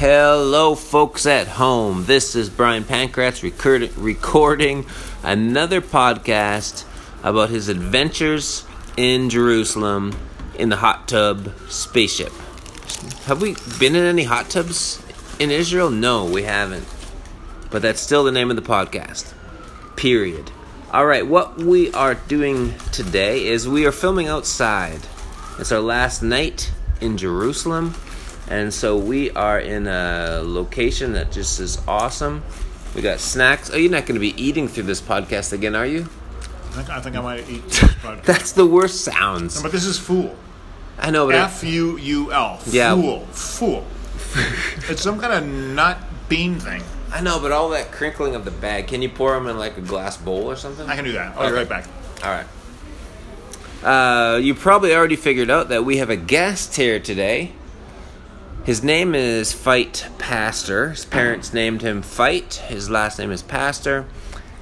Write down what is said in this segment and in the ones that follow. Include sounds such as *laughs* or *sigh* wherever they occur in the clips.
Hello, folks at home. This is Brian Pankratz record- recording another podcast about his adventures in Jerusalem in the hot tub spaceship. Have we been in any hot tubs in Israel? No, we haven't. But that's still the name of the podcast. Period. All right, what we are doing today is we are filming outside. It's our last night in Jerusalem. And so we are in a location that just is awesome. We got snacks. Oh, you're not going to be eating through this podcast again, are you? I think, I think I might eat this *laughs* podcast. That's the worst sounds. but this is fool. I know, but F U U L. Yeah. Fool. Fool. *laughs* it's some kind of nut bean thing. I know, but all that crinkling of the bag. Can you pour them in like a glass bowl or something? I can do that. I'll be right back. All right. Uh, you probably already figured out that we have a guest here today. His name is Fight Pastor. His parents named him Fight. His last name is Pastor.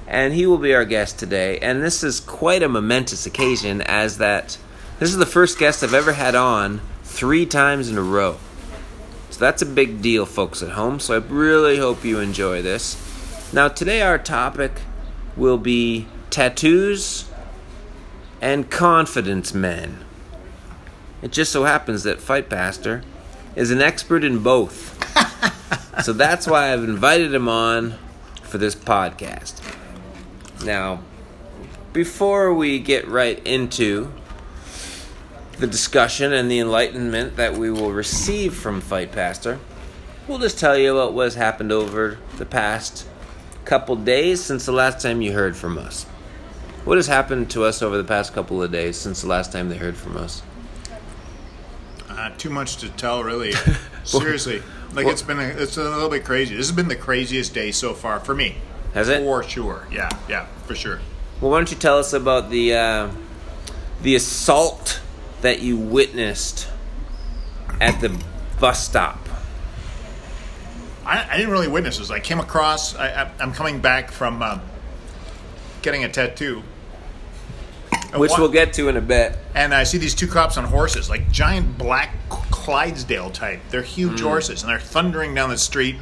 And he will be our guest today. And this is quite a momentous occasion, as that this is the first guest I've ever had on three times in a row. So that's a big deal, folks at home. So I really hope you enjoy this. Now, today our topic will be tattoos and confidence men. It just so happens that Fight Pastor is an expert in both. *laughs* so that's why I've invited him on for this podcast. Now, before we get right into the discussion and the enlightenment that we will receive from Fight Pastor, we'll just tell you about what's happened over the past couple days since the last time you heard from us. What has happened to us over the past couple of days since the last time they heard from us? Uh, too much to tell, really. *laughs* Seriously. Like, Well- it's been a, it's a little bit crazy. This has been the craziest day so far for me. Has it? For sure. Yeah, yeah, for sure. Well, why don't you tell us about the uh, the assault that you witnessed at the bus stop? I, I didn't really witness this. I came across. I, I, I'm coming back from uh, getting a tattoo, And Which we'll get to in a bit. and I see these two cops on horses, like giant black Clydesdale type. They're huge Hmm. horses, and they're thundering down the street.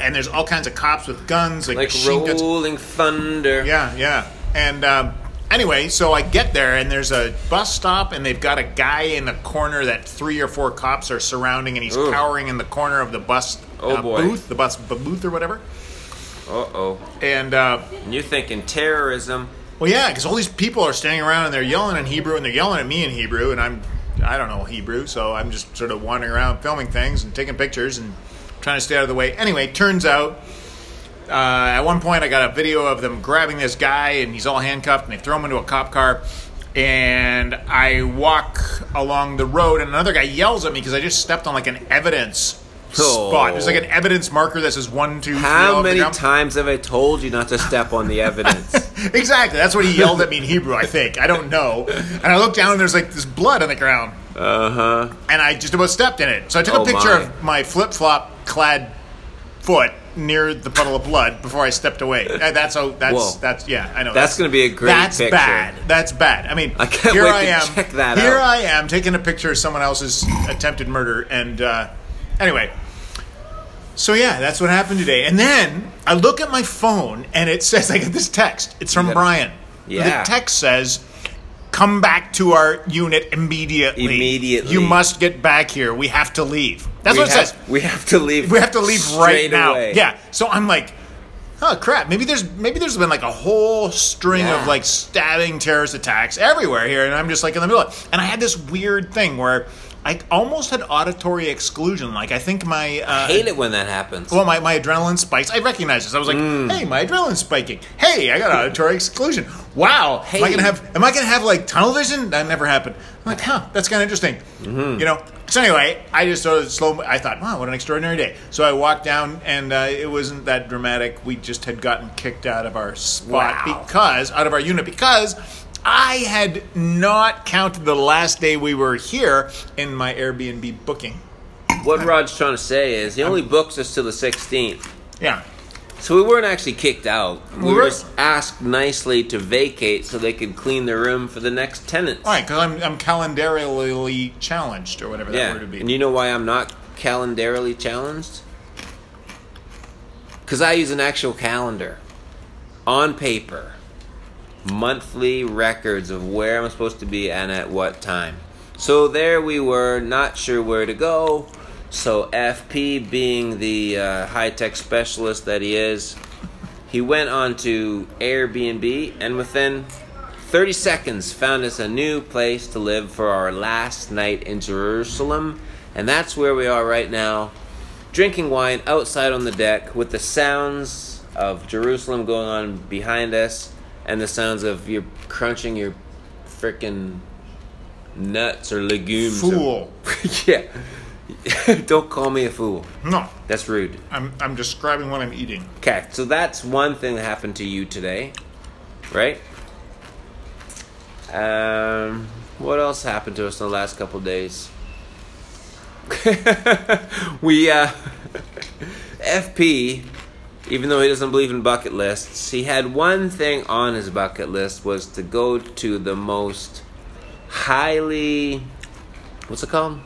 And there's all kinds of cops with guns, like, Like machine guns. rolling thunder. Yeah, yeah. And um, anyway, so I get there, and there's a bus stop, and they've got a guy in the corner that three or four cops are surrounding, and he's Ooh. cowering in the corner of the bus Oh, uh, booth, the bus b- booth or whatever. Uh oh. And uh, And you're thinking terrorism. Well, yeah, because all these people are standing around and they're yelling in Hebrew, and they're yelling at me in Hebrew, and I'm I don't know Hebrew, so I'm just sort of wandering around filming things and taking pictures and trying to stay out of the way. Anyway, turns out. Uh, at one point, I got a video of them grabbing this guy, and he's all handcuffed, and they throw him into a cop car. And I walk along the road, and another guy yells at me because I just stepped on like an evidence. Spot. There's like an evidence marker that says one, two, three. How many times have I told you not to step on the evidence? *laughs* Exactly. That's what he yelled at me in Hebrew, I think. I don't know. And I look down and there's like this blood on the ground. Uh huh. And I just about stepped in it. So I took Oh, a picture my. of my flip flop clad foot near the puddle of blood before I stepped away. Uh, That's how that's Whoa. that's yeah, I know. That's gonna be a great That's picture. bad. That's bad. I mean I can't here wait I to am. check that here out. I am taking a picture of someone else's attempted murder and uh, anyway. So yeah, that's what happened today. And then I look at my phone and it says I get this text. It's from Brian. Yeah. The text says, "Come back to our unit immediately. Immediately. You must get back here. We have to leave." That's we what it have, says. We have to leave. We have to leave right straight now. Yeah. So I'm like, oh crap. Maybe there's maybe there's been like a whole string Yeah. of like stabbing terrorist attacks everywhere here, and I'm just like in the middle. of it. And I had this weird thing where I almost had auditory exclusion. Like I think my uh, Hate it when that happens. well, my, my adrenaline spikes. I recognize this. I was like, Mm. "Hey, my adrenaline's spiking. Hey, I got auditory exclusion. Wow. hey. Am I gonna have? Am I gonna have like tunnel vision? That never happened. I'm like, huh, that's kind of interesting. Mm-hmm. You know. So anyway, I just sort of slow. I thought, wow, what an extraordinary day. So I walked down, and uh, it wasn't that dramatic. We just had gotten kicked out of our spot Wow. because out of our unit because. I had not counted the last day we were here in my Airbnb booking. What Rod's trying to say is he only books us till the 16th. Yeah. So we weren't actually kicked out. We We were just asked nicely to vacate so they could clean the room for the next tenants. Right, because I'm, I'm calendarily challenged, or whatever that word would be. And you know why I'm not calendarily challenged? Because I use an actual calendar on paper, monthly records of where I'm supposed to be and at what time. So there we were, not sure where to go. So FP, being the uh, high tech specialist that he is, he went on to Airbnb and within 30 seconds found us a new place to live for our last night in Jerusalem. And that's where we are right now, drinking wine outside on the deck with the sounds of Jerusalem going on behind us and the sounds of you crunching your freaking nuts or legumes. or- Fool. *laughs* yeah. *laughs* Don't call me a fool. No, That's rude. I'm I'm describing what I'm eating. Okay, so that's one thing that happened to you today, right? Um, what else happened to us in the last couple days? *laughs* we uh, FP, even though he doesn't believe in bucket lists, he had one thing on his bucket list was to go to the most highly, what's it called?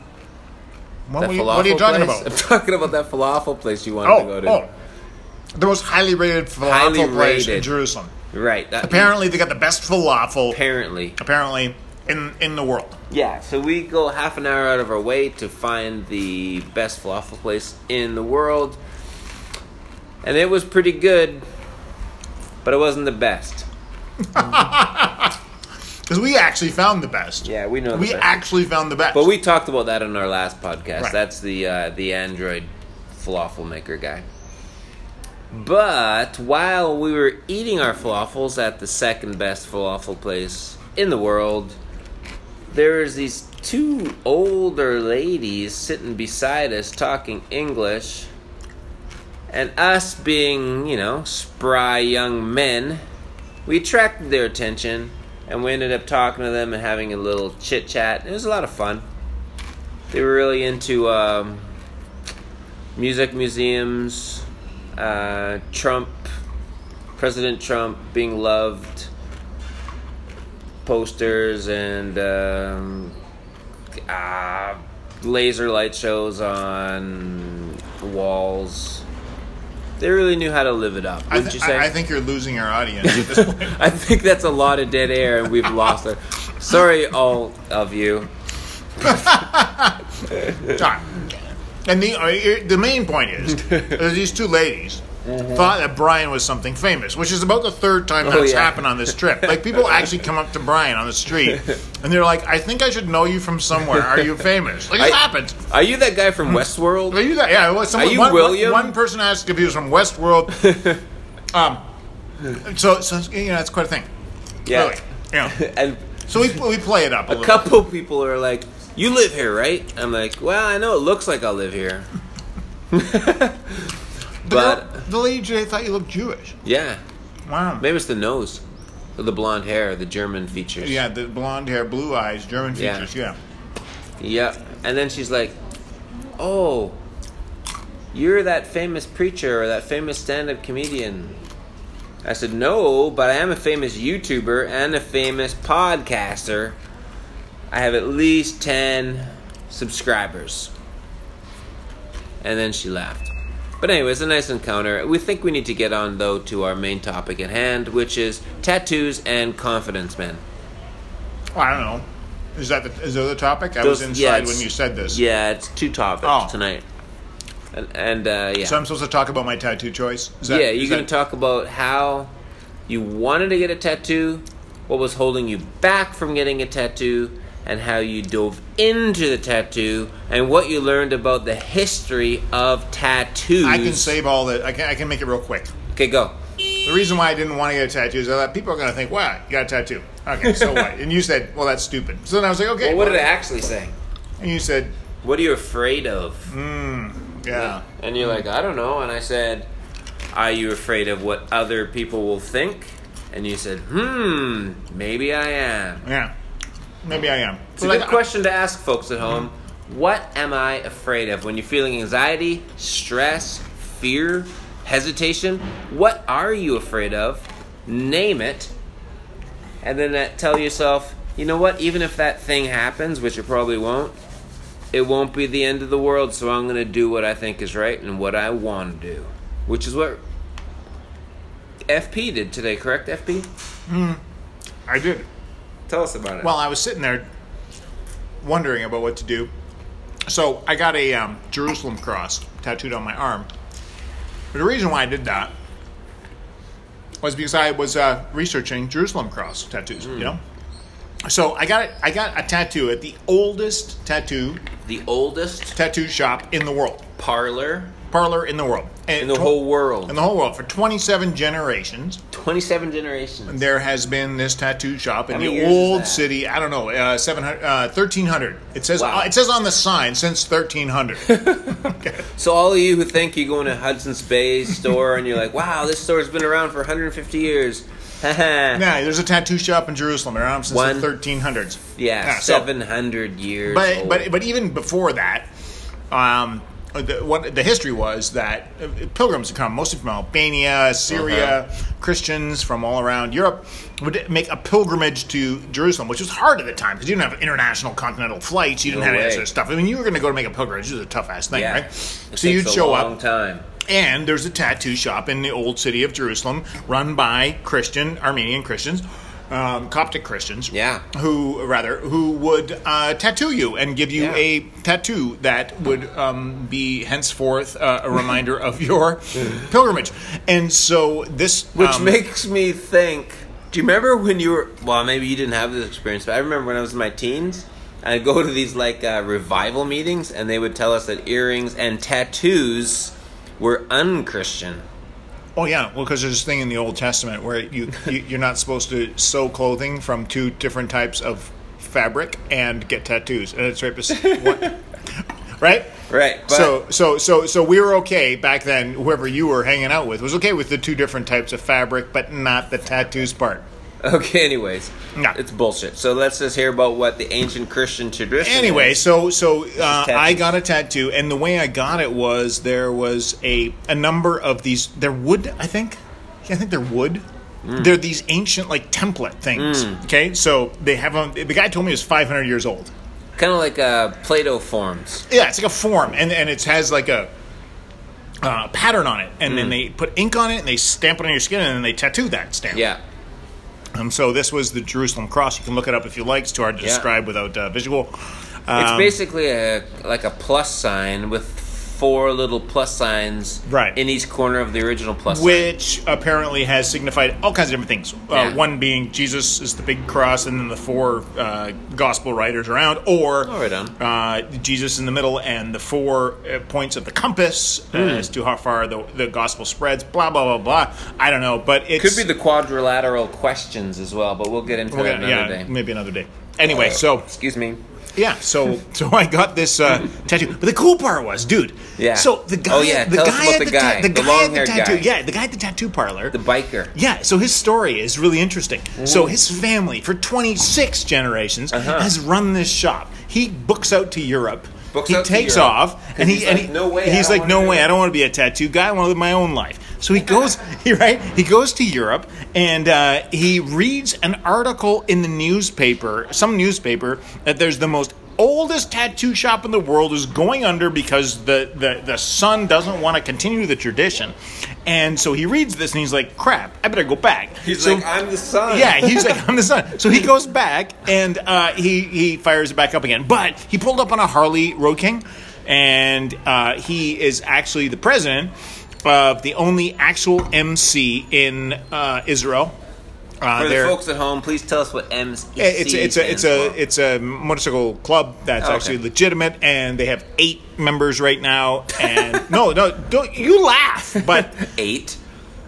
What, you- what are you talking place? about? I'm talking about that falafel place you wanted to oh, go Oh, to. oh, the most highly rated falafel Highly place in. Jerusalem. Right. That, Apparently, they got the best falafel. Apparently. Apparently, in in the world. Yeah, so we go half an hour out of our way to find the best falafel place in the world. And it was pretty good, but it wasn't the best. *laughs* Because we actually found the best. Yeah, we know the We best. actually found the best. But we talked about that in our last podcast. Right. That's the uh, the Android falafel maker guy. But while we were eating our falafels at the second best falafel place in the world, there was these two older ladies sitting beside us talking English. And us being, you know, spry young men, we attracted their attention and we ended up talking to them and having a little chit chat. It was a lot of fun. They were really into um, music museums, uh, Trump, President Trump being loved, posters, and um, uh, laser light shows on walls. They really knew how to live it up. I, Wouldn't th- you say? I, I think you're losing our audience at this point. *laughs* I think that's a lot of dead air, and we've lost it. Sorry, all of you. *laughs* Alright. And the uh, the main point is, is *laughs* these two ladies thought that Brian was something famous, which is about the third time Mm-hmm. Oh, that's yeah. happened on this trip. Like people *laughs* actually come up to Brian on the street, and they're like, "I think I should know you from somewhere. Are you famous?" Like it happened. Are you that guy from Westworld? Are you that? Yeah. Well, someone, Are you one, William? One, one person asked if he was from Westworld. *laughs* um. So, so you know, that's quite a thing. Yeah. Really. Yeah. *laughs* And So we, we play it up a, a couple people are like, "You live here, right?" I'm like, "Well, I know it looks like I live here." The but girl- the lady today thought you looked Jewish. yeah, Wow. maybe it's the nose, or the blonde hair, the German features. Yeah, the blonde hair, blue eyes, German Yeah. features. Yeah. Yep. And then she's like, "Oh, you're that famous preacher or that famous stand-up comedian." I said, "No, but I am a famous YouTuber and a famous podcaster. I have at least 10 subscribers." And then she laughed. But anyways, a nice encounter. We think we need to get on though to our main topic at hand, which is tattoos and confidence men. Well, I don't know. Is that the, is that the topic? I Those- was inside yeah, when you said this. Yeah, it's two topics Oh. tonight. And, and uh, yeah. So I'm supposed to talk about my tattoo choice. Is that, yeah, you're going that- to talk about how you wanted to get a tattoo, what was holding you back from getting a tattoo, and how you dove into the tattoo, and what you learned about the history of tattoos. I can save all the. I can. I can make it real quick. Okay, go. The reason why I didn't want to get a tattoo is I thought people are going to think, "Wow, you got a tattoo." Okay, so *laughs* what? And you said, "Well, that's stupid." So then I was like, "Okay." Well, what did it actually say? And you said, What are you afraid of? Hmm. "Yeah." And you're like, I don't know. And I said, Are you afraid of what other people will think? And you said, Hmm, maybe I am. Yeah. Maybe I am. It's a good question to ask folks at home. What am I afraid of? When you're feeling anxiety, stress, fear, hesitation, what are you afraid of? Name it. And then that tell yourself, you know what, even if that thing happens, which it probably won't, it won't be the end of the world, so I'm going to do what I think is right and what I want to do, which is what FP did today, correct, FP? Hmm. I did. Tell us about it. Well, I was sitting there wondering about what to do. So I got a um, Jerusalem cross tattooed on my arm. But the reason why I did that was because I was uh, researching Jerusalem cross tattoos. You know, so I got it. I got a tattoo at the oldest tattoo the oldest tattoo shop in the world, parlor parlor in the world, in the tw- whole world. in the whole world for 27 generations. 27 generations. There has been this tattoo shop in How many the years is old that? city. I don't know, uh, 700, uh, 1300. It says Wow. uh, it says on the sign since 1300. okay. *laughs* So all of you who think you're go into Hudson's Bay store and you're like, wow, this store's been around for 150 years. *laughs* Haha. Yeah, there's a tattoo shop in Jerusalem around since One- the 1300s. yeah, so- 700 years but old. but but even before that, um, the, what the history was that uh, pilgrims would come, mostly from Albania, Syria, Uh-huh. Christians from all around Europe would make a pilgrimage to Jerusalem, which was hard at the time because you didn't have international continental flights, you didn't No have any of that sort of stuff. I mean, you were going to go to make a pilgrimage; it was a tough ass thing, yeah. right? It So you'd show up. time. And there's a tattoo shop in the old city of Jerusalem run by Christian, Armenian Christians, um, Coptic Christians. Yeah. Who, rather, who would uh, tattoo you and give you Yeah. a tattoo that would um, be henceforth uh, a reminder of *laughs* your *laughs* pilgrimage. And so this. Which um, makes me think. Do you remember when you were? Well, maybe you didn't have this experience, but I remember when I was in my teens. I'd go to these like uh, revival meetings, and they would tell us that earrings and tattoos were unchristian. Oh yeah, well, because there's this thing in the Old Testament where you, you you're not supposed to sew clothing from two different types of fabric and get tattoos, and it's right, *laughs* right? Right. But, so so so so we were okay back then. Whoever you were hanging out with was okay with the two different types of fabric, but not the tattoos part. *laughs* okay. Anyways, No. it's bullshit. So let's just hear about what the ancient Christian tradition. Anyway, is. so so uh. I got a tattoo, and the way I got it was there was a a number of these. They're wood, I think. I think they're wood. Mm. They're these ancient like template things. Okay, so they have them. The guy told me it was 500 years old. kind of like uh, Play-Doh forms. Yeah, it's like a form, and and it has like a. Uh, pattern on it, and Mm. then they put ink on it, and they stamp it on your skin, and then they tattoo that stamp. Yeah. Um, so this was the Jerusalem cross. You can look it up if you like. It's too hard to Yeah. describe without uh, visual. It's Um, basically a like a plus sign with four little plus signs Right. in each corner of the original plus sign. which apparently has signified all kinds of different things. Uh, One being Jesus is the big cross, and then the four uh, gospel writers around, or Oh, right uh, Jesus in the middle, and the four uh, points of the compass uh, Hmm. as to how far the, the gospel spreads. Blah blah blah blah. I don't know, but it Could be the quadrilateral questions as well, but we'll get into that another yeah, day. maybe another day. Anyway, so Excuse me. Yeah, so *laughs* so I got this uh, tattoo. But the cool part was, dude. Yeah. So the guy, Oh, yeah, the tell guy about at the the, guy, ta- the the guy at the tattoo, guy. yeah, the guy at the tattoo parlor. The biker. Yeah, so his story is really interesting. So his family, for 26 generations, Uh-huh. has run this shop. He books out to Europe. Books he out to takes Europe. off, and he he's and like, he, "No way, He's like, no way. I don't want to be a tattoo guy. I want to live my own life. So he goes, *laughs* he right, he goes to Europe, and uh, he reads an article in the newspaper, some newspaper, that there's the most oldest tattoo shop in the world is going under because the, the, the son doesn't want to continue the tradition. And so he reads this and he's like, crap, I better go back. He's So- like, I'm the son. yeah, he's like, I'm the son. *laughs* So he goes back and uh, he he fires it back up again. But he pulled up on a Harley Road King, and uh, he is actually the president of the only actual MC in uh, Israel. Uh, For the folks at home, please tell us what MC it's a, it's a it's a it's a motorcycle club that's Oh, okay. actually legitimate, and they have eight members right now. And *laughs* no, no, don't you laugh, but *laughs* eight.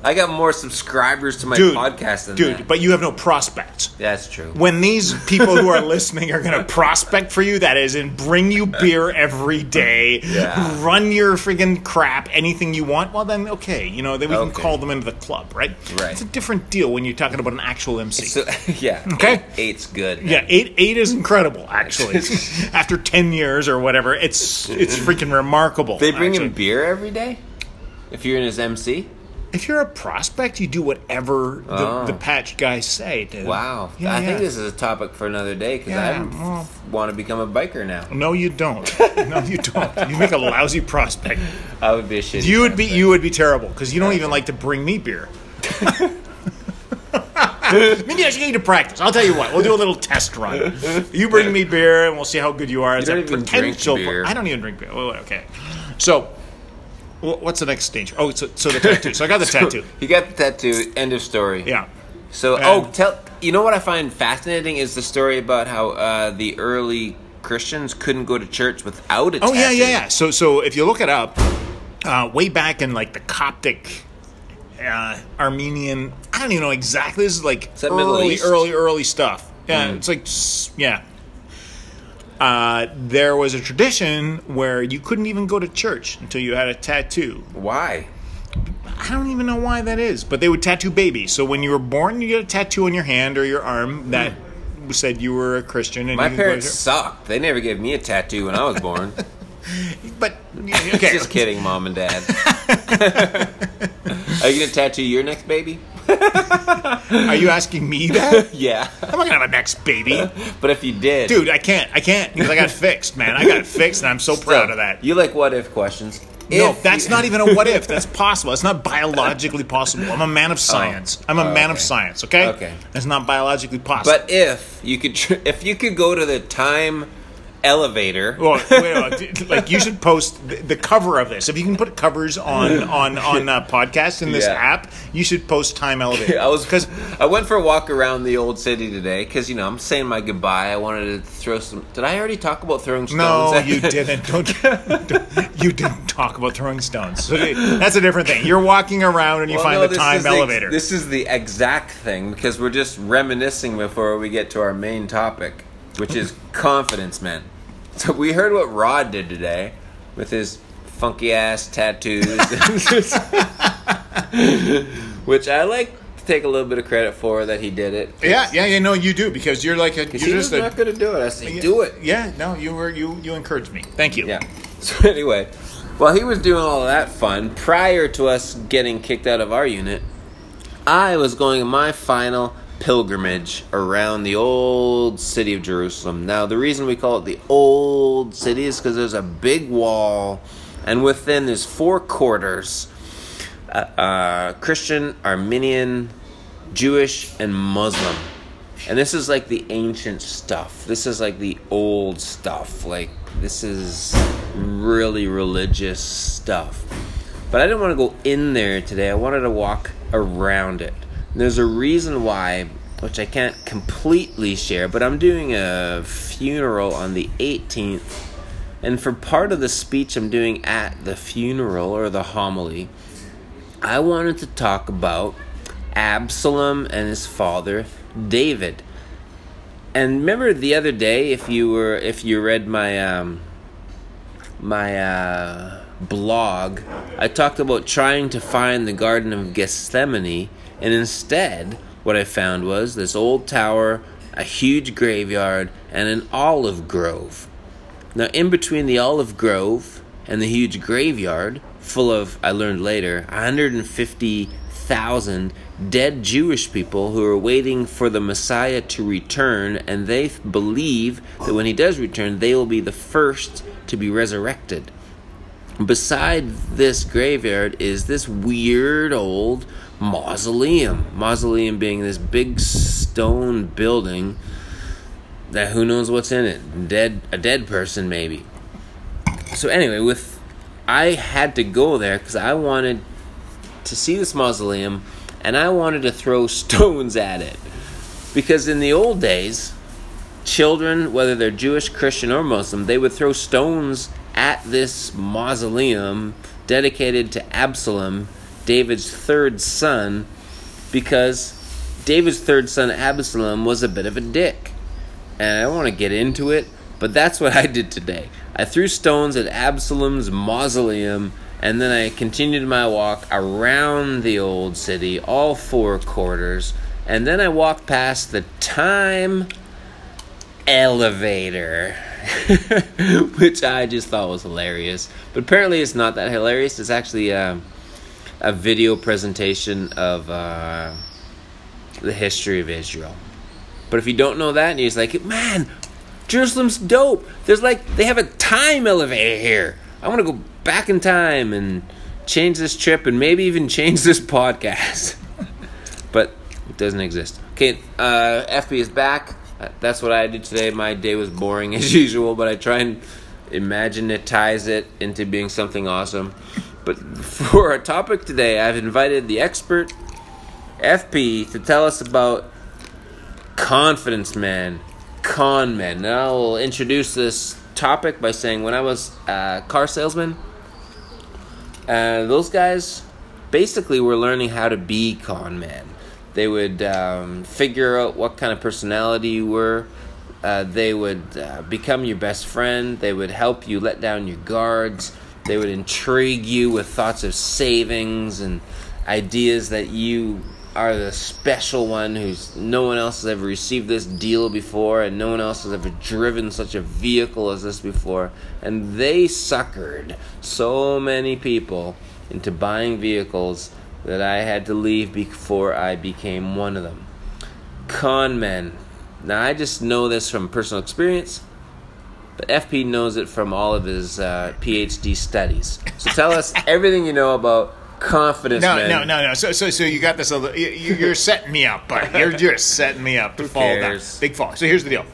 I got more subscribers to my dude, podcast than dude, that. but you have no prospects. That's true. when these people who are *laughs* listening are going to prospect for you, that is, and bring you beer every day, Yeah. run your friggin' crap, anything you want, well, then okay, you know, then we can call them into the club, right? Right. It's a different deal when you're talking about an actual MC. So, *laughs* yeah. Okay. Eight, eight's good. yeah, eight eight is incredible. Actually, *laughs* after ten years or whatever, it's it's freaking remarkable. They bring actually. him beer every day. If you're in his MC, If you're a prospect, you do whatever the, Oh. the patch guys say. Dude. Wow. Yeah, I yeah. think this is a topic for another day because Yeah, I well- want to become a biker now. No, you don't. No, you don't. You make a lousy prospect. I would be a shitty. You would be you would be terrible because you don't even like to bring me beer. Maybe I should get you to practice. I'll tell you what. We'll do a little test run. You bring me beer, and we'll see how good you are as don't a even drink potential. beer. I don't even drink beer. Okay. So, what's the next stage? Oh, so, so the tattoo. So I got the *laughs* tattoo. You got the tattoo. End of story. Yeah. So, And- oh, tell you know what I find fascinating is the story about how uh, the early Christians couldn't go to church without a Oh tattoo. yeah, yeah, yeah. So so if you look it up, uh, way back in like the Coptic, uh, Armenian, I don't even know exactly. This is like early, early, early stuff. Yeah, it's like yeah. Uh, there was a tradition where you couldn't even go to church until you had a tattoo. Why? I don't even know why that is, but they would tattoo babies. So when you were born, you get a tattoo on your hand or your arm that said you were a Christian. And My you could go to parents sucked. They never gave me a tattoo when I was born. *laughs* But okay, *laughs* Just kidding, mom and dad. *laughs* Are you gonna tattoo your next baby? *laughs* Are you asking me that? *laughs* Yeah. I'm not gonna have a next baby. But if you did, Dude, I can't. I can't because I got *laughs* fixed, man. I got fixed, and I'm so proud of that. You like what if questions? No, If that's you- not even a what if. That's possible. It's not biologically possible. I'm a man of oh, science. I'm a Oh, man of science. Okay. Okay. It's not biologically possible. But if you could, tr- if you could go to the time elevator, Well, wait, like you should post the, the cover of this. If you can put covers on on on uh, podcasts in this Yeah. app, you should post time elevator. *laughs* I was because I went for a walk around the old city today because you know I'm saying my goodbye. I wanted to throw some. Did I already talk about throwing stones? no, *laughs* you didn't. Don't, don't- you didn't talk about throwing stones. So that's a different thing. You're walking around and you Well, find no, the time is the- elevator. this is the exact thing because we're just reminiscing before we get to our main topic, which is confidence, man. So we heard what Rod did today with his funky ass tattoos, *laughs* *laughs* which I like to take a little bit of credit for that he did it. yeah, yeah, yeah. No, you do because you're like a. You're he was just a, not going to do it. I said, do it. Yeah, no, you were you you encouraged me. Thank you. Yeah. *laughs* So anyway, while he was doing all that fun, prior to us getting kicked out of our unit, I was going my final pilgrimage around the old city of Jerusalem. Now, the reason we call it the old city is because there's a big wall, and within there's four quarters: uh, uh, Christian, Armenian, Jewish, and Muslim. And this is like the ancient stuff. This is like the old stuff. Like this is really religious stuff. But I didn't want to go in there today. I wanted to walk around it. There's a reason why, which I can't completely share, but I'm doing a funeral on the 18th. And for part of the speech I'm doing at the funeral or the homily, I wanted to talk about Absalom and his father David. And remember the other day, if you were if you read my um, my uh, blog, I talked about trying to find the Garden of Gethsemane, and instead, what I found was this old tower, a huge graveyard, and an olive grove. Now, in between the olive grove and the huge graveyard, full of, I learned later, 150,000 dead Jewish people who are waiting for the Messiah to return, and they believe that when he does return, they will be the first to be resurrected. Beside this graveyard is this weird old mausoleum. Mausoleum being this big stone building that who knows what's in it. Dead a dead person maybe. So anyway with i had to go there because i wanted to see this mausoleum and i wanted to throw *laughs* stones at it. Because in the old days children whether they're jewish christian or muslim they would throw stones at this mausoleum dedicated to absalom david's third son because david's third son absalom was a bit of a dick and I don't want to get into it, but that's what *laughs* I did today. I threw stones at Absalom's mausoleum, and then I continued my walk around the old city, all four quarters, and then I walked past the time elevator, *laughs* which I just thought was hilarious. But apparently, it's not that hilarious. It's actually uh, a video presentation of uh, the history of Israel. But if you don't know that, and you're like, man, Jerusalem's dope. There's like they have a time elevator here. I want to go back in time and change this trip and maybe even change this podcast. *laughs* but it doesn't exist. Okay, uh, FP is back. Uh, That's what I did today. My day was boring *laughs* as usual, but I try and imagine it ties it into being something awesome. But for our topic today, I've invited the expert FP to tell us about confidence man, con men. And I'll introduce this topic by saying when I was a car salesman, uh, those guys basically were learning how to be con men. They would um, figure out what kind of personality you were. Uh, they would uh, become your best friend. They would help you let down your guards. They would intrigue you with thoughts of savings and ideas that you are the special one who's no one else has ever received this deal before and no one else has ever driven such a vehicle as this before. And they suckered so many people into buying vehicles that I had to leave before I became one of them. Con men. Now I just know this from personal experience but FP knows it from all of his uh, PhD studies so tell us *laughs* everything you know about confidence No, men no, no, no. So, so, so you got this. a li- you- You're setting me up, buddy. You're *laughs* just setting me up to Who fall down. Big fall. So here's the deal.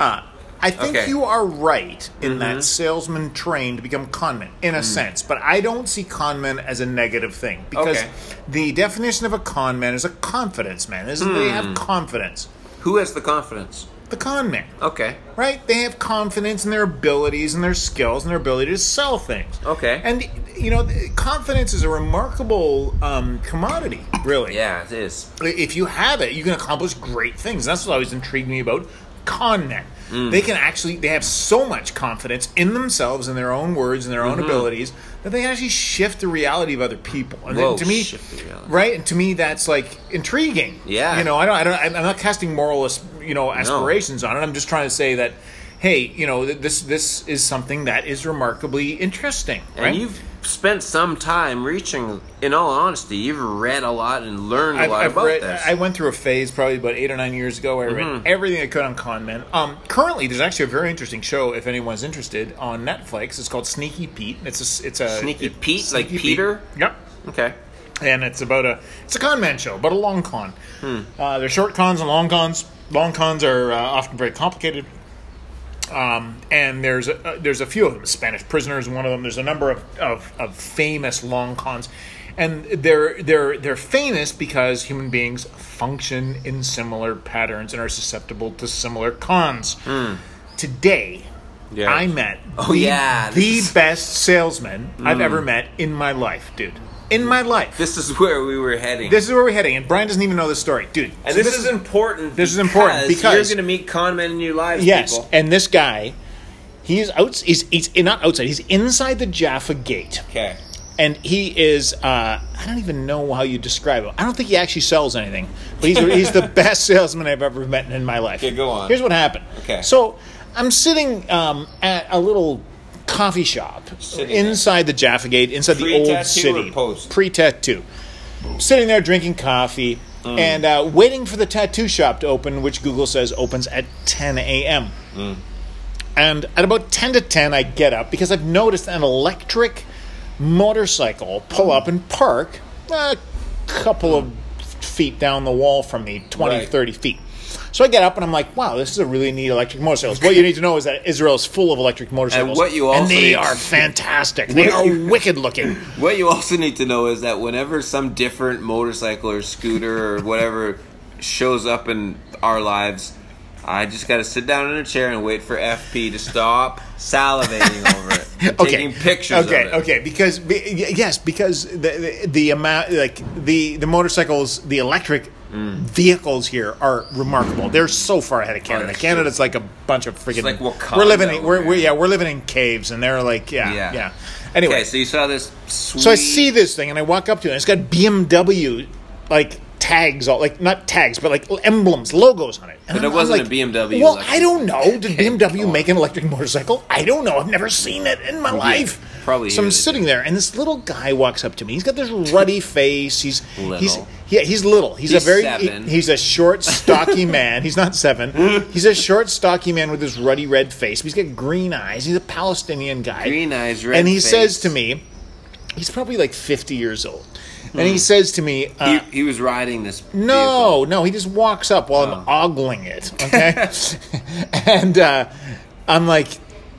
Uh, I think Okay. Mm-hmm. you are right in that salesmen train to become conmen in Mm. a sense, but I don't see conmen as a negative thing because Okay. the definition of a conman is a confidence man. Isn't they have Hmm. confidence? who has the confidence The con man. okay right? They have confidence in their abilities and their skills and their ability to sell things. Okay. And you know, confidence is a remarkable um, commodity, really. Yeah, it is. If you have it, you can accomplish great things. That's what always intrigued me about con men. Mm. They can actually they have so much confidence in themselves in their own words and their own abilities that they actually shift the reality of other people. And Mm-hmm. Whoa, to me, shift the reality. right? And to me, that's like intriguing. Yeah. you know, I don't, I don't, I'm not casting moralist, you know, aspirations on it. I'm just trying to say that, hey, you know, this this is something that is remarkably interesting. Right? And you've spent some time reaching. In all honesty, you've read a lot and learned a I've, lot I've about read. this. Mm-hmm. I went through a phase probably about eight or nine years ago. Where I read everything I could on con men. Um, currently, there's actually a very interesting show. If anyone's interested, on Netflix, it's called Sneaky Pete. It's a it's a Sneaky it- Pete? Like Sneaky Peter? Yep. okay. and it's about a it's a con man show, but a long con. Hmm. Uh, there's short cons and long cons. Long cons are uh, often very complicated. Um, and there's a, uh, there's a few of them. Spanish prisoners, one of them. There's a number of, of, of famous long cons, and they're they're they're famous because human beings function in similar patterns and are susceptible to similar cons. Today, Hmm. Yeah. I met Oh, the, yeah, the best salesman I've ever met in my life, dude. In my life. This is where we were heading. This is where we're heading, and Brian doesn't even know this story, dude. and so this, is important. this is important because- you're going to meet con men in your lives, yes, people. and this guy, he's out. He's, he's not outside. He's inside the Jaffa Gate, Okay. and he is. Uh, I don't even know how you describe him. I don't think he actually sells anything, but he's he's the *laughs* best salesman I've ever met in my life. Okay, go on. Here's what happened. Okay. so I'm sitting um, at a little coffee shop Sitting inside the Jaffa Gate, inside the old Pre-tattoo city, post? pre-tattoo. Sitting there drinking coffee Mm. and uh, waiting for the tattoo shop to open, which Google says opens at 10 a.m. Mm. And at about 10 to 10, I get up because I've noticed an electric motorcycle pull up and park a couple of feet down the wall from me, 20, Right. 30 feet. So I get up and I'm like, wow, this is a really neat electric motorcycle. What you need to know is that Israel is full of electric motorcycles. what you also And they need- are *laughs* fantastic. They are wicked looking. *laughs* What you also need to know is that whenever some different motorcycle or scooter or whatever shows up in our lives, I just got to sit down in a chair and wait for FP to stop salivating over it, and *laughs* okay. taking pictures Okay, of it. okay, okay, because be, yes, because the, the the amount like the the motorcycles, the electric vehicles here are remarkable. They're so far ahead of oh, Canada. that's Canada's like a bunch of freaking. like we're living. In, we're, we're yeah, we're living in caves, and they're like yeah, yeah. Yeah. Anyway, Okay, so you saw this sweet. so I see this thing, and I walk up to it. and It's got BMW like tags, all like not tags, but like emblems, logos on it. And But it wasn't like, a BMW Well, electric. I don't know. Did *laughs* BMW make an electric motorcycle? I don't know. I've never seen it in my life. Probably So I'm sitting there, and this little guy walks up to me. He's got this ruddy *laughs* face. He's he's Little. yeah, he's little. He's, He's a very seven. he- he's a short, stocky *laughs* man. He's not seven. He's a short, stocky man with this ruddy red face. He's got green eyes. He's a Palestinian guy. Green eyes, red And he face. says to me, he's probably like 50 years old, and he says to me, uh, He, he was riding this. no, no, he just walks up while I'm ogling it. *laughs* Okay, and uh, I'm like,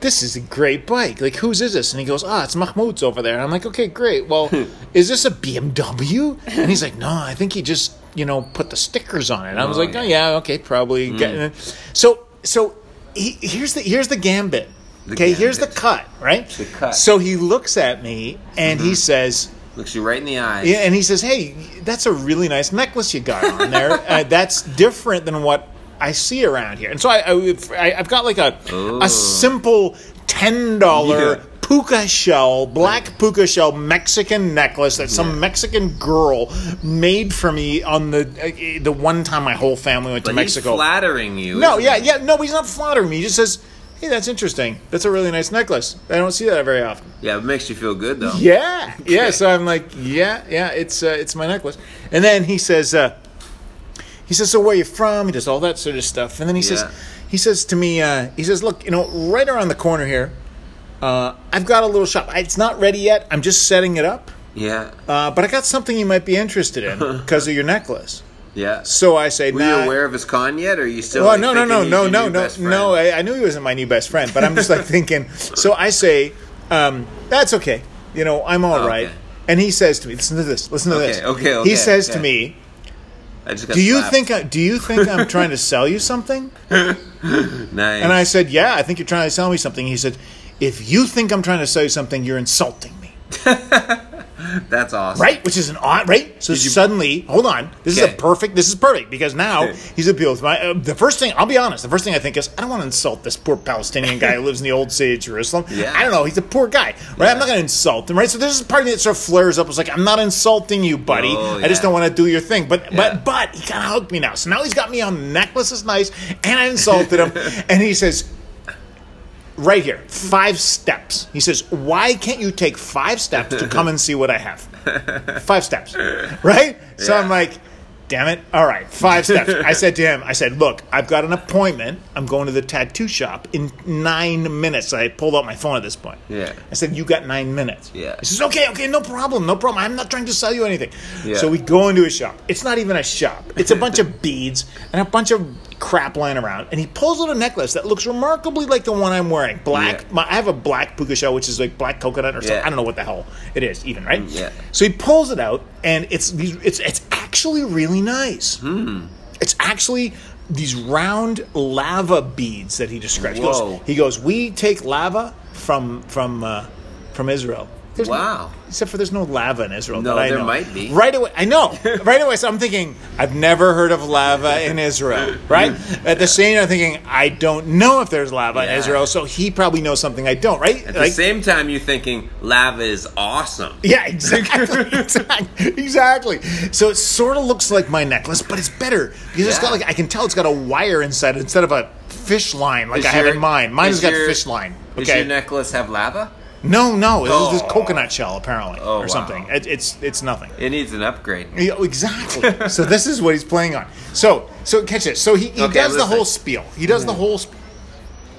"This is a great bike. Like, whose is this?" And he goes, "Ah, it's Mahmoud's over there." And I'm like, "Okay, great. Well, *laughs* is this a BMW?" And he's like, "No, I think he just, you know, put the stickers on it." And I was Oh, like, yeah. "Oh yeah, okay, probably." It. So, so he, here's the here's the gambit. The okay, here's the cut. Right. The cut. So he looks at me and he says. Looks you right in the eyes. Yeah, and he says, "Hey, that's a really nice necklace you got on there. *laughs* uh, that's different than what I see around here." And so I, I, I've got like a Oh. a simple ten dollar Yeah. puka shell, black puka shell Mexican necklace that some Yeah. Mexican girl made for me on the uh, the one time my whole family went but to Mexico. flattering you. no, yeah, he? yeah, no, he's not flattering me. He just says, "Hey, that's interesting. That's a really nice necklace. I don't see that very often." Yeah, it makes you feel good though. Yeah, yeah. So I'm like, yeah, yeah. It's uh, it's my necklace. And then he says, uh, he says, so where you from? He does all that sort of stuff. And then he says, he says to me, uh, he says, look, you know, right around the corner here, uh, I've got a little shop. It's not ready yet. I'm just setting it up. Yeah, Uh, but I got something you might be interested in *laughs* because of your necklace. yeah. So I say, Were nah. you aware of his con yet, or are you still? Well, like, no, no, no, no, no, no, no. I, I knew he wasn't my new best friend, but I'm just like thinking. *laughs* So I say, um, "That's okay. You know, I'm all Oh, right." okay. And he says to me, "Listen to this. Listen to Okay, this." okay, okay, He says to me, I just got "Do you slapped. think? I, do you think I'm *laughs* trying to sell you something?" Nice. And I said, "Yeah, I think you're trying to sell me something." He said, "If you think I'm trying to sell you something, you're insulting me." *laughs* *laughs* That's awesome. Right, which is an odd right. So you- suddenly, hold on, this is a perfect. This is perfect because now he's appealed to my. Uh, the first thing, I'll be honest, the first thing I think is I don't want to insult this poor Palestinian guy who lives in the old city of Jerusalem. *laughs* Yeah. I don't know, he's a poor guy, right? I'm not going to insult him, right? So there's this part of me that sort of flares up. It's like I'm not insulting you, buddy. Oh, I just don't want to do your thing. But Yeah. but but he kind of hooked me now. So now he's got me on the necklace is nice, and I insulted him, *laughs* and he says right here, five steps. He says, Why can't you take five steps to come *laughs* and see what I have? Five steps. Right? So Yeah. I'm like, Damn it. All right, five steps. *laughs* I said to him, I said, Look, I've got an appointment. I'm going to the tattoo shop in nine minutes. I pulled out my phone at this point. Yeah. I said, You got nine minutes. Yeah. He says, Okay, okay, no problem, no problem. I'm not trying to sell you anything. Yeah. So we go into a shop. It's not even a shop, it's a *laughs* bunch of beads and a bunch of crap lying around. And he pulls out a necklace that looks remarkably like the one I'm wearing. Black. Yeah. My, I have a black puka shell, which is like black coconut or something. I don't know what the hell it is, even, right? Yeah. So he pulls it out, and it's. It's it's actually really nice. Hmm. It's actually these round lava beads that he describes. He Whoa. goes, he goes, we take lava from from uh, from Israel. There's no- Wow. except for there's no lava in Israel. No, there know. might be. Right away, I know. *laughs* right away, so I'm thinking I've never heard of lava in Israel. Right. At the same, time, I'm thinking I don't know if there's lava in Israel, so he probably knows something I don't. Right. At the same time, you're thinking lava is awesome. *laughs* Yeah, exactly, *laughs* exactly, exactly. So it sort of looks like my necklace, but it's better because it's got like I can tell it's got a wire inside instead of a fish line like Is I have in mine. Mine has is got your- fish line. Does Okay, your necklace have lava? No, no, it was this Oh. coconut shell apparently Oh, or wow. something. It, it's it's nothing. It needs an upgrade. Yeah, exactly. so this is what he's playing on. So so catch it. So he, he Okay, does the listen. whole spiel. He does the whole. Sp-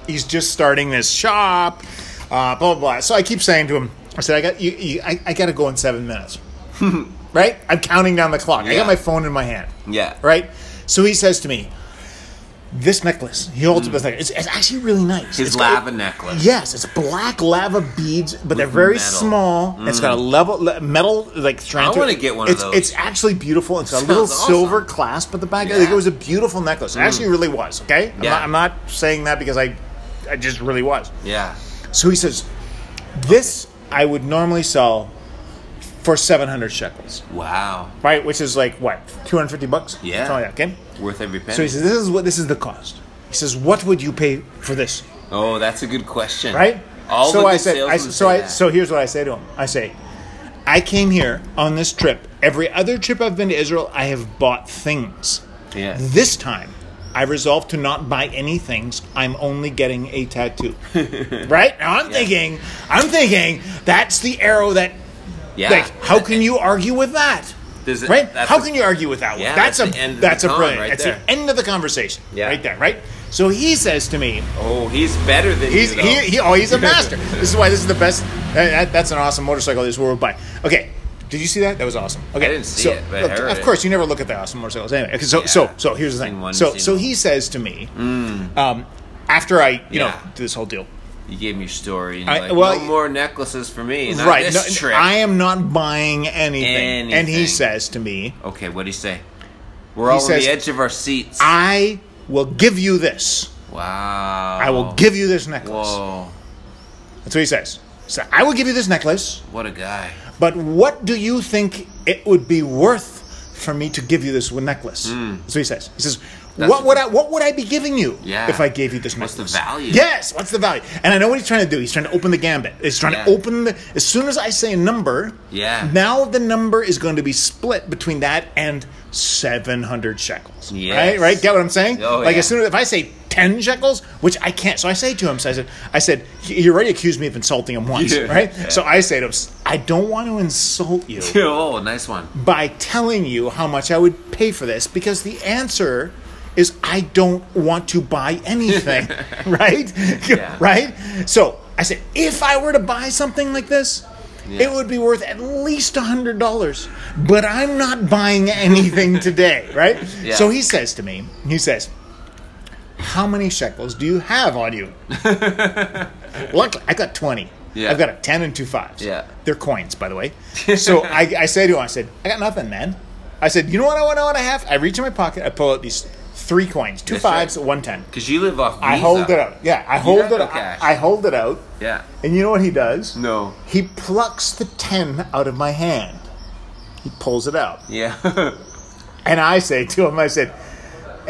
he's just starting this shop. Uh, blah blah blah. So I keep saying to him, I said, I got you. you I, I got to go in seven minutes. *laughs* right? I'm counting down the clock. I Yeah. got my phone in my hand. Yeah. Right. So he says to me, "This necklace." He holds hmm. up this necklace. It's, it's actually really nice. His It's got- lava necklace. Yes, it's black lava beads, but they're very metal. small. It's got a hmm. level le- metal like strand. I to wanna get one of it's, those. It's actually beautiful. It's got a little awesome. silver clasp at the back. Like, it was a beautiful necklace. It actually hmm. really was. Okay, I'm, Yeah. not, I'm not saying that because I, I just really was. Yeah. So he says, "This I would normally sell for 700 shekels, Wow. right? Which is like what 250 bucks? Yeah. Something like that, okay." Worth every penny. So he says, "This is what this is the cost." He says, "What would you pay for this?" oh, that's a good question. right? All so I said, I, so I, that. so here's what I say to him. I say, I came here on this trip. Every other trip I've been to Israel, I have bought things. Yeah. This time, I resolved to not buy any things. I'm only getting a tattoo. *laughs* right now, I'm thinking, I'm thinking that's the arrow that. Yeah. Like, how can you argue with that? It- right? How a- can you argue with that one? Yeah, that's, that's a the end of that's the a brilliant. right that's there. the end of the conversation. Yeah. Right there. Right. So he says to me, Oh, he's better than He's you. he, he oh he's a *laughs* master. this is why this is the best. That, that- that's an awesome motorcycle this world by. Okay, did you see that? That was awesome. Okay, I didn't see so, it, but of course you never look at the awesome motorcycles anyway. So Yeah. so so here's the thing. one, so so one. he says to me, um, after I you know do this whole deal, You gave me your story. And I- like, well, no more necklaces for me. Right? This no. I am not buying anything. And he says to me, Okay, what do you say? We're all on says, the edge of our seats. I will give you this. wow. I will give you this necklace. Whoa, That's what he says. So I will give you this necklace. what a guy. But what do you think it would be worth for me to give you this necklace? Hmm. That's what he says. He says, That's "What would I what would I be giving you Yeah. if I gave you this necklace? What's the value? Yes, what's the value? And I know what he's trying to do. He's trying to open the gambit. He's trying Yeah. to open the. As soon as I say a number, Yeah. Now the number is going to be split between that and seven hundred shekels. Yes. Right, right. Get what I'm saying? Oh, like yeah. as soon as if I say. 10 shekels, which I can't. So I say to him, so I said, I said, he already accused me of insulting him once, Yeah. right? So I say to him, I don't want to insult you *laughs* Oh, nice one. by telling you how much I would pay for this because the answer is I don't want to buy anything, *laughs* *laughs* right? Yeah. Right? So I said, if I were to buy something like this, Yeah. it would be worth at least a hundred dollars. But I'm not buying anything today, right? Yeah. So he says to me, he says, How many shekels do you have on you? *laughs* Luckily, I got 20. Yeah. I've got a 10 and two fives. Yeah. They're coins, by the way. *laughs* So I, I say to him, I said, I got nothing, man. I said, you know what I want to know what I have? I reach in my pocket, I pull out these three coins, two That's fives, right. one ten. Because you live off Visa. I hold it out. Yeah, I hold it no out. cash. I hold it out. Yeah. And you know what he does? No. He plucks the 10 out of my hand. He pulls it out. Yeah. *laughs* And I say to him, I said,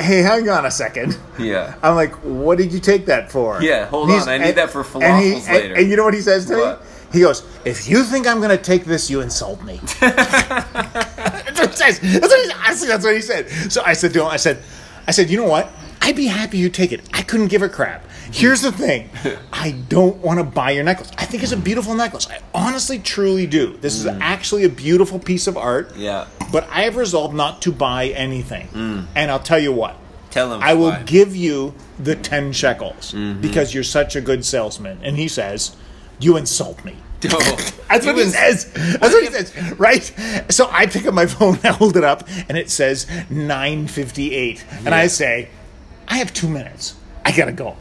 hey, hang on a second. yeah. *laughs* I'm like, what did you take that for? Yeah, hold on, I need that for and he- falafels and- later. And, you know what he says to What? me? He goes, if you think I'm going to take this, you insult me. that's what he says. That's what he, honestly, that's what he said. So I said to him, I said, I said, you know what? I'd be happy you take it. I couldn't give a crap. Here's the thing. I don't want to buy your necklace. I think it's a beautiful necklace. I honestly, truly do. This is actually a beautiful piece of art. Mm. Yeah. But I have resolved not to buy anything. And I'll tell you what. Tell him I will why. Mm-hmm. give you the 10 shekels because you're such a good salesman. And he says, You insult me. *laughs* Oh, That's what he says. That's what he says, right? So I pick up my *laughs* phone, I hold it up, and it says 9:58, and I say, "I have two minutes. I gotta go."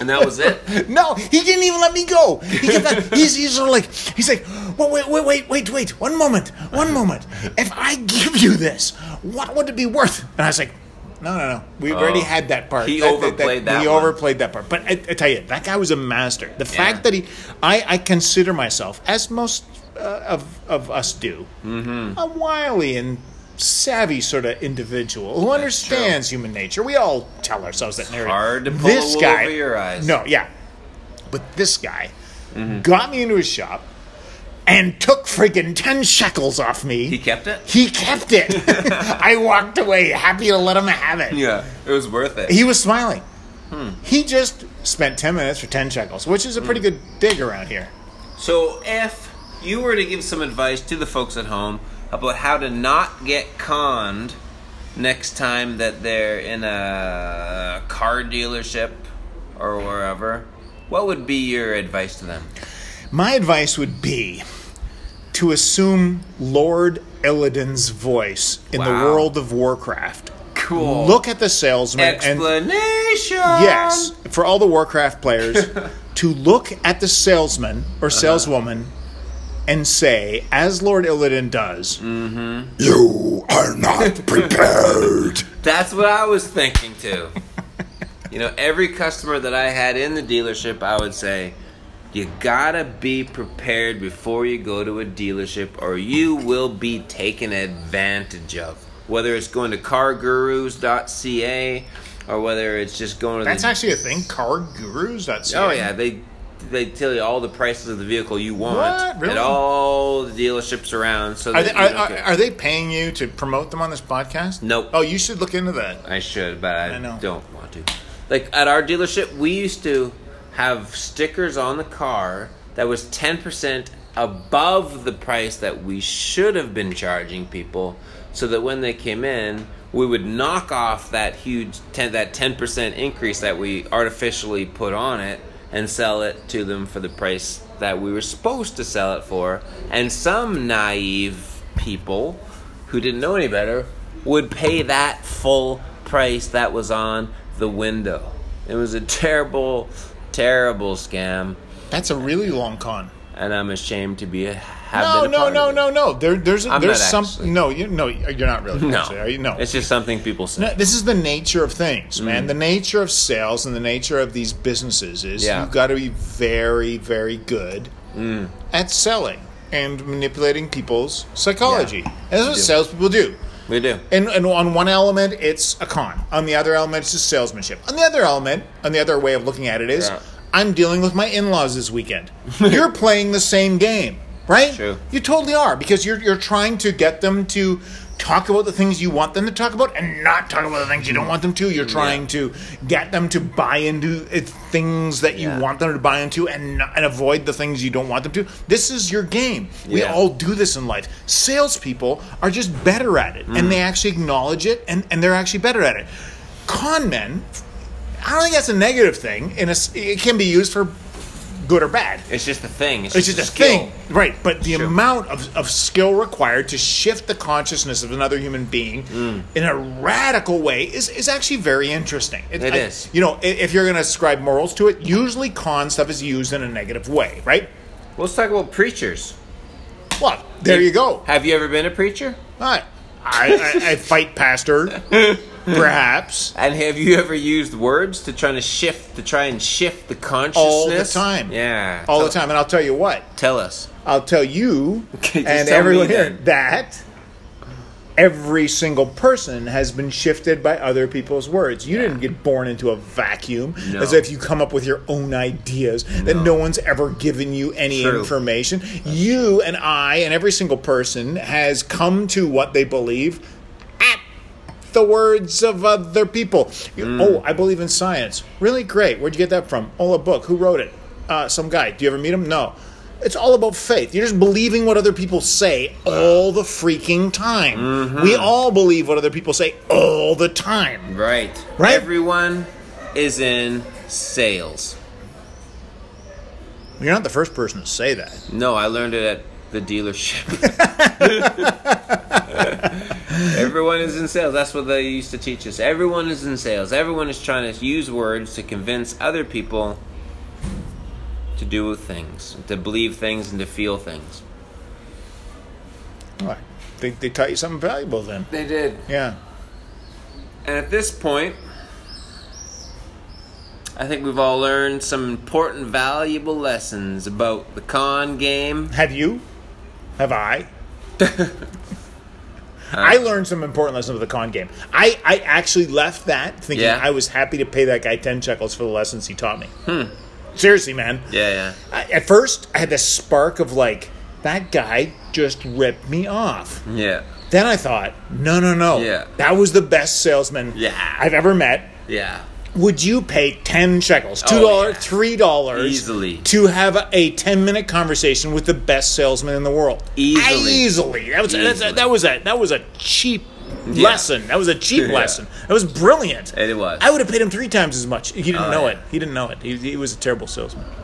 And that was it? *laughs* no, he didn't even let me go. He kept on, he's, he's sort of like he's like, well, wait, wait, wait, wait, wait, one moment, one moment. If I give you this, what would it be worth? And I was like, no, no, no. We've already Oh. had that part. He overplayed that He one. overplayed that part. But I, I tell you, that guy was a master. The fact that he, I, I consider myself, as most uh, of of us do, Mm-hmm. a wily and savvy sort of individual who understands human nature. We all tell ourselves that narrative. hard to pull this guy, over your eyes. No, yeah, but this guy Mm-hmm. got me into his shop and took freaking ten shekels off me. He kept it? He kept it. *laughs* *laughs* I walked away happy to let him have it. Yeah. It was worth it. He was smiling. Hmm. He just spent 10 minutes for 10 shekels, which is a pretty good dig around here. So, if you were to give some advice to the folks at home about how to not get conned next time that they're in a car dealership or wherever, what would be your advice to them? My advice would be to assume Lord Illidan's voice in the world of Warcraft. Cool. Look at the salesman and Explanation. yes, for all the Warcraft players, *laughs* to look at the salesman Uh-huh. or saleswoman and say, as Lord Illidan does, Mm. You are not *laughs* prepared. That's what I was thinking too. you know, every customer that I had in the dealership, I would say, you gotta be prepared before you go to a dealership, or you will be taken advantage of. Whether it's going to cargurus.ca or whether it's just going to that's the actually a thing. CarGurus.ca. Oh yeah, they they tell you all the prices of the vehicle you want? Really? at all the dealerships around. So Are they, are, are, are they paying you to promote them on this podcast? Nope. Oh, you should look into that. I should, but I, I know. don't want to. Like at our dealership, we used to have stickers on the car that was ten percent above the price that we should have been charging people, so that when they came in, we would knock off that huge ten, that ten percent increase that we artificially put on it and sell it to them for the price that we were supposed to sell it for. And some naive people who didn't know any better would pay that full price that was on the window. It was a terrible, terrible scam, That's a really long con. and I'm ashamed to be a have No, been no, no, no, no. There, there's I'm there's some. actually. No, you no, you're not really. No, actually, are you? No, it's just something people say. No, this is the nature of things, Mm. man. The nature of sales and the nature of these businesses is Yeah. you've got to be very, very good Mm. at selling and manipulating people's psychology. Yeah. That's what salespeople do. We do. And, and on one element, it's a con. On the other element, it's just salesmanship. On the other element, on the other way of looking at it is, Yeah. I'm dealing with my in-laws this weekend. *laughs* you're playing the same game, right? True. You totally are because you're you're trying to get them to talk about the things you want them to talk about and not talk about the things you don't want them to. You're trying to get them to buy into things that you Yeah. want them to buy into and and avoid the things you don't want them to. This is your game. We all do this in life. Salespeople are just better at it, and they Mm. actually acknowledge it, and, and they're actually better at it. Con men, I don't think that's a negative thing. In a, s- it can be used for good or bad. It's just a thing. It's, It's just, just a thing, right? But the Sure. amount of, of skill required to shift the consciousness of another human being Mm. in a radical way is, is actually very interesting. It I- is. You know, if you're going to ascribe morals to it, usually con stuff is used in a negative way, right? Well, let's talk about preachers. Well, there you go. Have you ever been a preacher? I, I, I, I fight pastor, *laughs* perhaps. And have you ever used words to try to shift to try and shift the consciousness All the time. Yeah, All the time. And I'll tell you what, Tell us. I'll tell you Okay, *laughs* just and tell everyone here then. that every single person has been shifted by other people's words. You didn't get born into a vacuum No. as if you come up with your own ideas that no one's ever given you any True. information. You and I and every single person has come to what they believe at the words of other people. Mm. Oh, I believe in science. Really great. Where'd you get that from? Oh, a book. Who wrote it? Uh, some guy. Do you ever meet him? No. It's all about faith. You're just believing what other people say all the freaking time. Mm-hmm. We all believe what other people say all the time. Right. Right? Everyone is in sales. You're not the first person to say that. No, I learned it at the dealership. *laughs* Everyone is in sales. That's what they used to teach us. Everyone is in sales. Everyone is trying to use words to convince other people to do things, to believe things, and to feel things. All right. They, they taught you something valuable then. They did. Yeah. And at this point, I think we've all learned some important, valuable lessons about the con game. Have you? Have I? *laughs* I learned some important lessons of the con game. I, I actually left that thinking Yeah. I was happy to pay that guy 10 shekels for the lessons he taught me. Hmm. Seriously, man. Yeah, yeah. I, at first, I had this spark of like, that guy just ripped me off. Yeah. Then I thought, no, no, no. Yeah. That was the best salesman Yeah. I've ever met. Yeah. Would you pay 10 shekels, $2, Oh, yeah. $3 Easily. to have a, a 10 minute conversation with the best salesman in the world? Easily. Easily. That was, that's a- that was, a, that was a cheap Yeah. lesson. That was a cheap Yeah. lesson. That was brilliant. It was. I would have paid him three times as much. He didn't Oh, know yeah. it. He didn't know it. He, he was a terrible salesman. *laughs*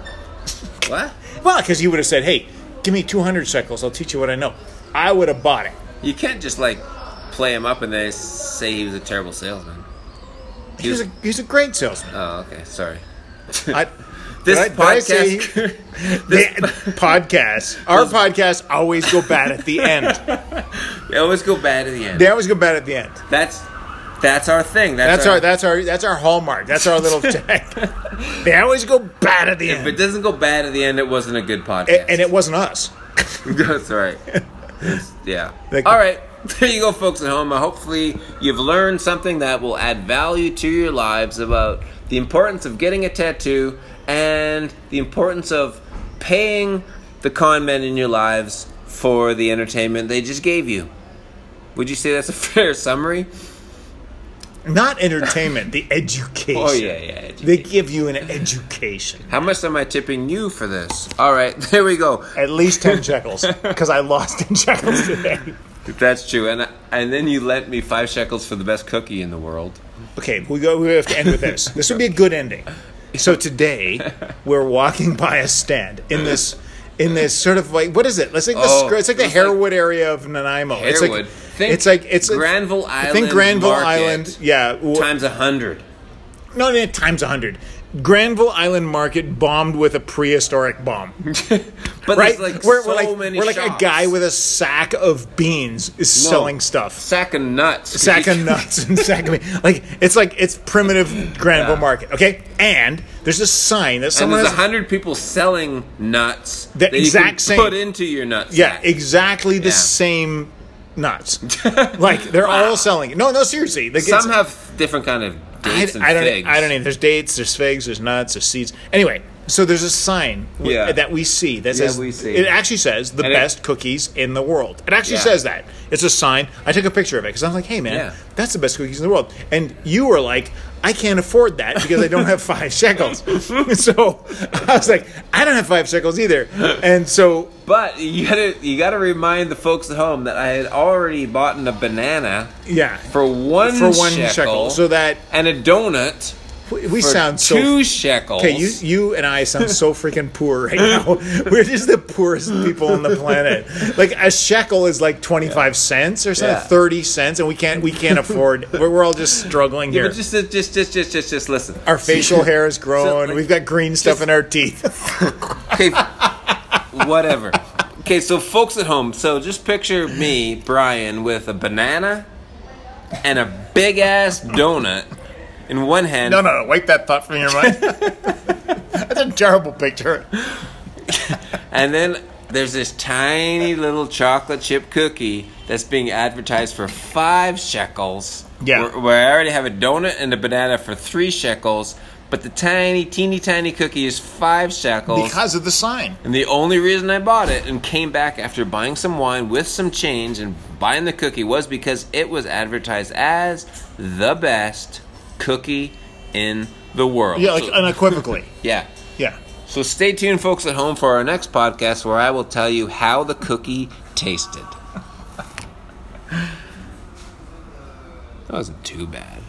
What? Well, because he would have said, hey, give me 200 shekels. I'll teach you what I know. I would have bought it. You can't just like play him up and then say he was a terrible salesman. He was a, he's a great salesman. Oh, okay. Sorry. I, *laughs* This did I- did I say podcast. *laughs* *laughs* the podcasts, *laughs* our podcasts always go bad at the end. they always go bad at the end. They always go bad at the end. That's that's our thing. That's, That's our that's our that's our hallmark. That's our little tag. They always go bad at the end. If it doesn't go bad at the end, it wasn't a good podcast. A- and it wasn't us. That's right. It's- yeah. Like- All right. There you go, folks at home. Hopefully, you've learned something that will add value to your lives about the importance of getting a tattoo and the importance of paying the con men in your lives for the entertainment they just gave you. Would you say that's a *laughs* fair summary? Not entertainment, the education. Oh, yeah, yeah, They give you an education. How much am I tipping you for this? All right, *laughs* there we go. At least 10 shekels, because I lost 10 *laughs* shekels today. That's true, and and then you lent me five shekels for the best cookie in the world. Okay, we go. We have to end with this. This would be a good ending. So today we're walking by a stand in this in this sort of like what is it? Let's like the Oh, scr- it's like the it's like- area of Nanaimo. It's like Think it's like it's Granville Island. I think Granville Market Island. Yeah, Times a hundred. no, no, times a hundred. Granville Island Market bombed with a prehistoric bomb. *laughs* But Right? there's like we're, so we're like we're like shops. a guy with a sack of beans is No. selling stuff. sack of nuts. sack of nuts and *laughs* sack of meat. Like it's like it's primitive Granville Yeah. Market. Okay, and there's a sign that And there's a hundred people selling nuts The that you exact same- put into your nuts. Yeah, exactly the Yeah. same nuts. *laughs* like they're all selling. it. No, no, seriously. Like, Some have different kind of dates and I don't. figs. I don't know. There's dates. There's figs. There's nuts. There's seeds. Anyway, so there's a sign w- Yeah. that we see that says we see. it actually says the And it- best cookies in the world. It actually Yeah. says that. It's a sign. I took a picture of it because I'm like, hey man, Yeah. that's the best cookies in the world. And you were like, I can't afford that because I don't have five *laughs* shekels. *laughs* so I was like, I don't have five shekels either. And so But you gotta you gotta remind the folks at home that I had already bought a banana yeah, for one for one shekel, shekel, so that and a donut we, sound so two shekels. Okay, you you and I sound so freaking poor right now. *laughs* We're just the poorest people on the planet. Like a shekel is like twenty five cents or something, Yeah. thirty cents, and we can't we can't afford. We're, we're all just struggling Yeah, here. but just just just just just just listen. our facial hair is *laughs* growing. like, We've got green stuff in our teeth. *laughs* Okay, whatever. Okay, so folks at home, so just picture me, Brian, with a banana and a big ass donut in one hand. No, no, no. Wipe that thought from your mind. *laughs* That's a terrible picture. *laughs* And then there's this tiny little chocolate chip cookie that's being advertised for five shekels. Yeah. Where, where I already have a donut and a banana for three shekels, but the tiny, teeny tiny cookie is five shekels. Because of the sign. and the only reason I bought it and came back after buying some wine with some change and buying the cookie was because it was advertised as the best cookie in the world. Yeah, like So- unequivocally. *laughs* yeah. Yeah. So stay tuned, folks at home, for our next podcast where I will tell you how the cookie tasted. *laughs* That wasn't too bad.